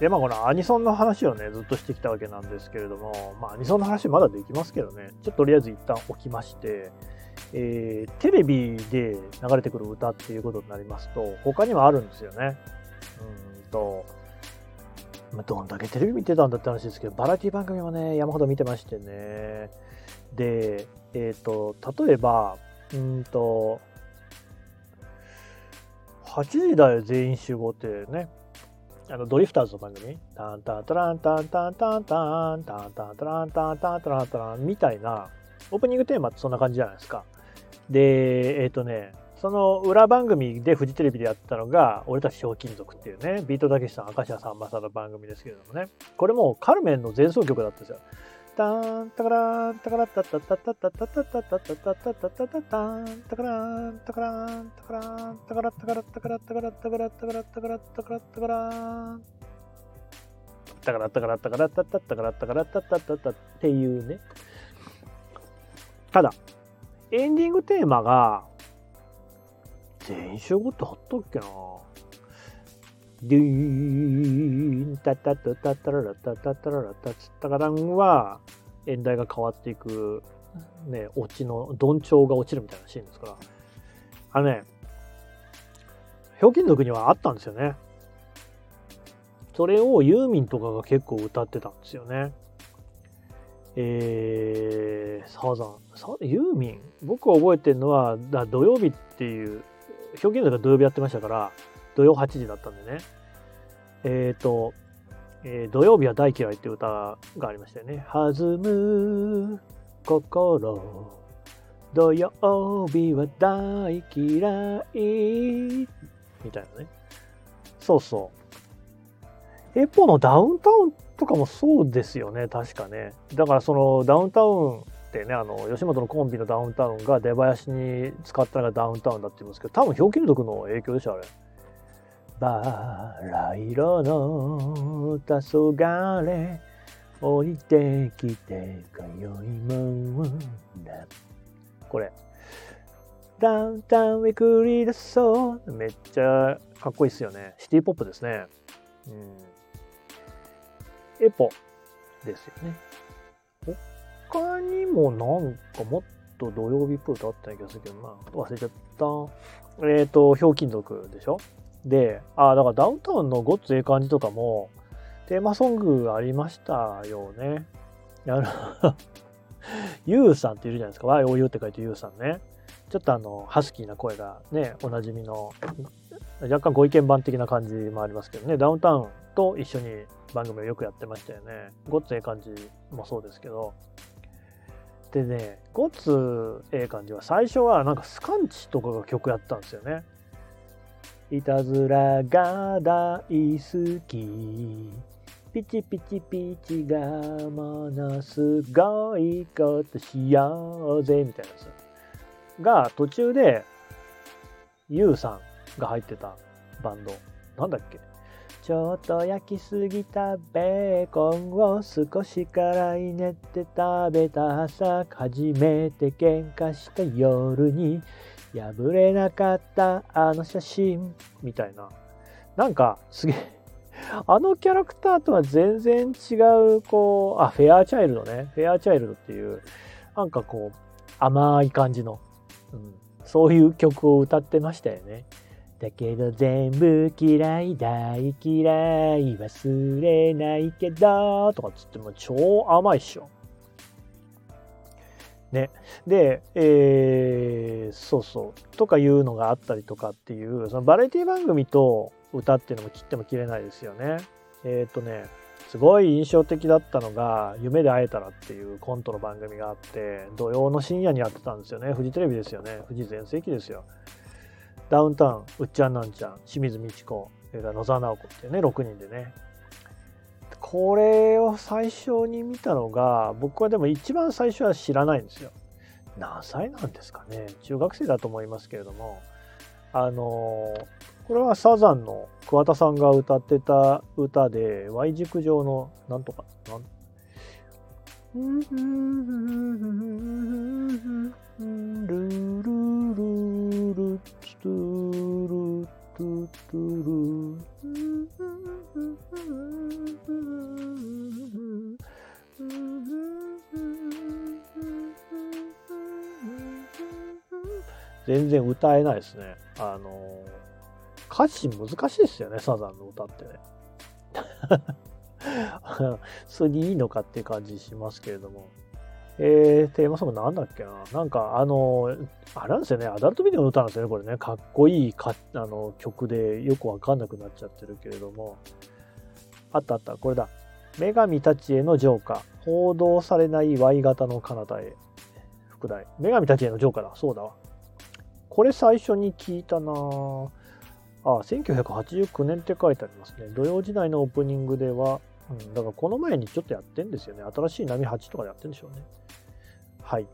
で、まあこのアニソンの話をね、ずっとしてきたわけなんですけれども、まあアニソンの話まだできますけどね、ちょっととりあえず一旦置きまして、えー、テレビで流れてくる歌っていうことになりますと、他にもあるんですよね。うんと、まあ、どんだけテレビ見てたんだって話ですけど、バラエティ番組もね、山ほど見てましてね。で、えっ、ー、と、例えば、うんと、8時だよ全員集合ってね、あのドリフターズの番組、タンタンタランタンタンタンタンタンタンタランタンタンタランタランみたいな、オープニングテーマってそんな感じじゃないですか。で、えっ、とね、その裏番組でフジテレビでやったのが、俺たちひょうきん族っていうね、ビートたけしさん、明石家さんまさんの番組ですけれどもね、これもカルメンの前奏曲だったんですよ。タンタカランタカラタタタタタタタタタタタタタタタタンタカランタカランタカランタカラタカラタカラタカラタカラタカラタカラタカラタカラタカラタカラタカラタタタカラタカラタタタタっていうね。ただ、エンディングテーマが、全員集合ってあったっけなぁドゥーン、タタタタタララタタタララタツタカランは、演題が変わっていく、ね、オチの、どんちょうが落ちるみたいなシーンですから。あのね、ひょうきん族にはあったんですよね。それをユーミンとかが結構歌ってたんですよね。えー、サザン、サユーミン僕が覚えてるのは、だ土曜日っていう、表現が土曜日やってましたから、土曜8時だったんでね。えっ、ー、と、えー、土曜日は大嫌いって歌がありましたよね。弾む心、土曜日は大嫌い、みたいなね。そうそう。エポのダウンタウンとかもそうですよね、確かね。だからそのダウンタウンってね、あの、吉本のコンビのダウンタウンが出囃子に使ったのがダウンタウンだって言いますけど、多分、ひょうきん族の影響でしょ、あれ。バラ色の黄昏降りてきてかよいもんだ。これ。ダウンタウンウィクリーだそう。めっちゃかっこいいっすよね。シティポップですね。うんエポですよね。他にもなんかもっと土曜日っぽい歌あった気がするけど、まあ、忘れちゃった。えっ、ー、と、ひょうきん族でしょ？で、ああ、だからダウンタウンのごっつええ感じとかも、テーマソングありましたよね。あの ユウさんっているじゃないですか。YOU って書いてユウさんね。ちょっとあの、ハスキーな声がね、おなじみの、若干ご意見番的な感じもありますけどね、ダウンタウンと一緒に番組をよくやってましたよね。ごっつええ感じもそうですけど。でね、ごっつええ感じは最初はなんかスカンチとかが曲やったんですよね。いたずらが大好き。ピチピチピチがものすごいことしようぜみたいなやつが途中でユウさんが入ってたバンド。なんだっけ？ちょっと焼きすぎたベーコンを少し辛い練って食べた朝初めて喧嘩した夜に破れなかったあの写真みたいななんかすげえ あのキャラクターとは全然違うこうあフェアチャイルドねフェアチャイルドっていうなんかこう甘い感じの、うん、そういう曲を歌ってましたよね。だけど全部嫌い、大嫌い、忘れないけど、とかつっても超甘いっしょ。ね。で、えー、そうそう、とかいうのがあったりとかっていう、そのバラエティ番組と歌っていうのも切っても切れないですよね。えっ、ー、とね、すごい印象的だったのが、夢で会えたらっていうコントの番組があって、土曜の深夜にやってたんですよね。フジテレビですよね。フジ全盛期ですよ。ダウンタウン、うっちゃんなんちゃん、清水美智子、それから野沢直子っていうね、6人でね。これを最初に見たのが、僕はでも一番最初は知らないんですよ。何歳なんですかね。中学生だと思いますけれども、あのこれはサザンの桑田さんが歌ってた歌で、Y 軸上のなんとか、なんルルルルツトゥルトゥトゥル全然歌えないですね。あの、歌詞難しいですよね、サザンの歌ってね。それでいいのかっていう感じしますけれども。えー、テーマソングなんだっけな？なんか、あの、あれなんですよね、アダルトビデオの歌なんですよね、これね。かっこいいかあの曲でよくわかんなくなっちゃってるけれども。あったあった、これだ。女神たちへの浄化。報道されない Y 型の彼方へ。副題。女神たちへの浄化だ。そうだわ。これ最初に聞いたなあ、1989年って書いてありますね。土曜時代のオープニングでは、うん、だからこの前にちょっとやってんですよね。新しい波8とかでやってんでしょうね。はい。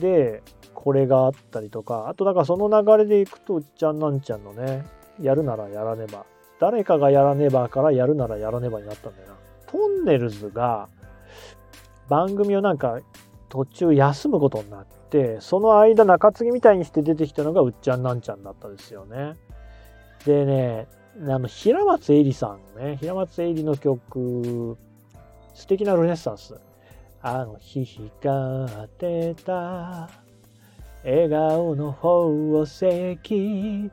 で、これがあったりとか、あとだからその流れでいくと、うっちゃんなんちゃんのね、やるならやらねば。誰かがやらねばからやるならやらねばになったんだよな。トンネルズが番組をなんか途中休むことになって、その間中継ぎみたいにして出てきたのがうっちゃんなんちゃんだったですよね。でね、あの、平松絵里さんね、平松絵里の曲、素敵なルネッサンス。あの日光ってた、笑顔の宝石、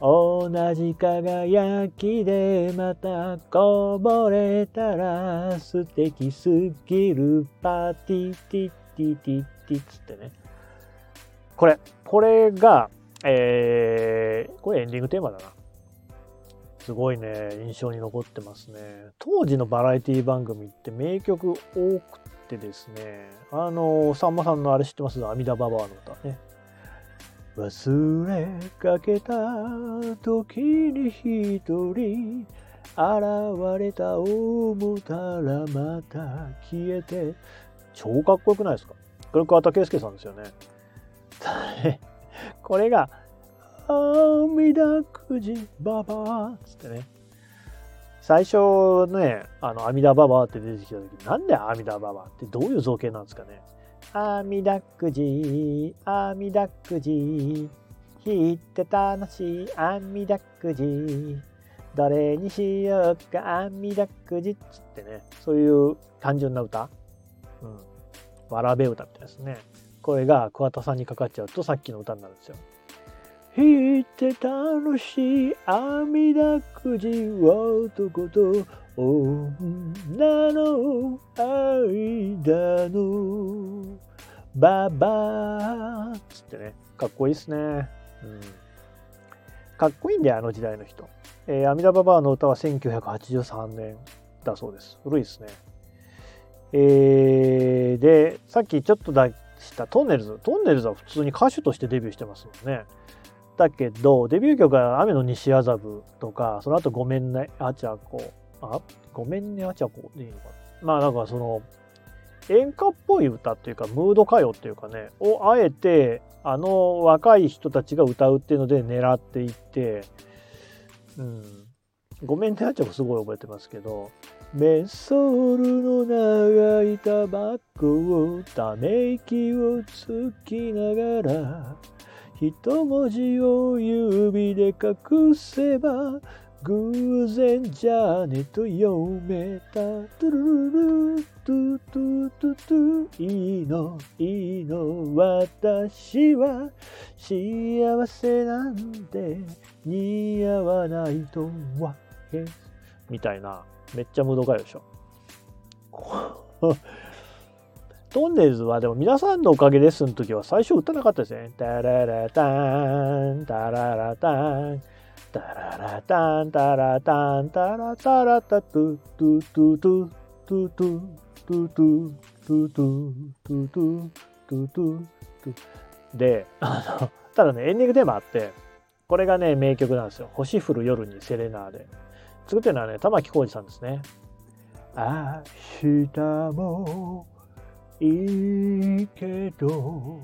同じ輝きでまたこぼれたら素敵すぎるパーティティティティティつってね。これ、これが、えー、これエンディングテーマだな。すごいね、印象に残ってますね。当時のバラエティ番組って名曲多くてですね、あの、さんまさんのあれ知ってます？阿弥陀ババアの歌ね。忘れかけた時に一人現れた思ったらまた消えて超かっこよくないですか？これ桑田佳祐さんですよね。これが阿弥陀くじババアつってね。最初ね、あの、阿弥陀ババって出てきた時、なんで阿弥陀ババってどういう造形なんですかね？阿弥陀くじ、阿弥陀くじ、引って楽しい阿弥陀くじ、どれにしようか阿弥陀くじっつってね、そういう単純な歌、うん、わらべ歌みたいですね。これが桑田さんにかかっちゃうとさっきの歌になるんですよ。引いて楽しい阿弥陀くじ男と女の間のババーつってね、かっこいいっすね。うん。かっこいいんだよ、あの時代の人。えー、阿弥陀ババアの歌は1983年だそうです。古いですね。えー、で、さっきちょっと出したトンネルズ。トンネルズは普通に歌手としてデビューしてますもんね。だけど、デビュー曲は雨の西麻布とか、その後ごめんね、あちゃこ。あ、ごめんね、あちゃこでいいのかな。まあなんかその、演歌っぽい歌っていうか、ムード歌謡っていうかね、をあえて、あの若い人たちが歌うっていうので狙っていって、うん。ごめんね、あちゃこすごい覚えてますけど、メソールの長いタバコをため息をつきながら、一文字を指で隠せば偶然じゃねと読めた。トゥルルルトゥトゥトゥトゥいいのいいの私は幸せなんて似合わないとわけみたいなめっちゃムードかよでしょ。トンネルズはでも皆さんのおかげですの時は最初歌なかったですね。タララタン、タララタン、タララタンタラタンタラタラタトゥトゥトゥトゥトゥトゥトゥトゥトゥトゥトゥトゥトゥトゥトゥで、あの、ただね、エンディングテーマあって、これがね、名曲なんですよ。星降る夜にセレナーで。作ってるのはね、玉置浩二さんですね。明日もいいけど、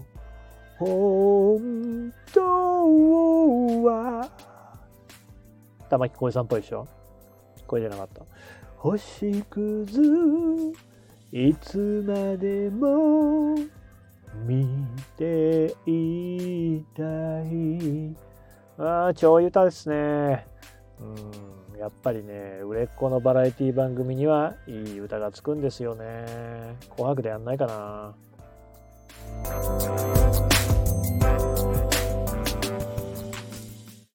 本当は玉置浩二さんっぽいでしょ？声じゃなかった。星屑いつまでも見ていたい。ああ、超歌ですね。うん、やっぱりね、売れっ子のバラエティ番組にはいい歌がつくんですよね。紅白でやんないかな。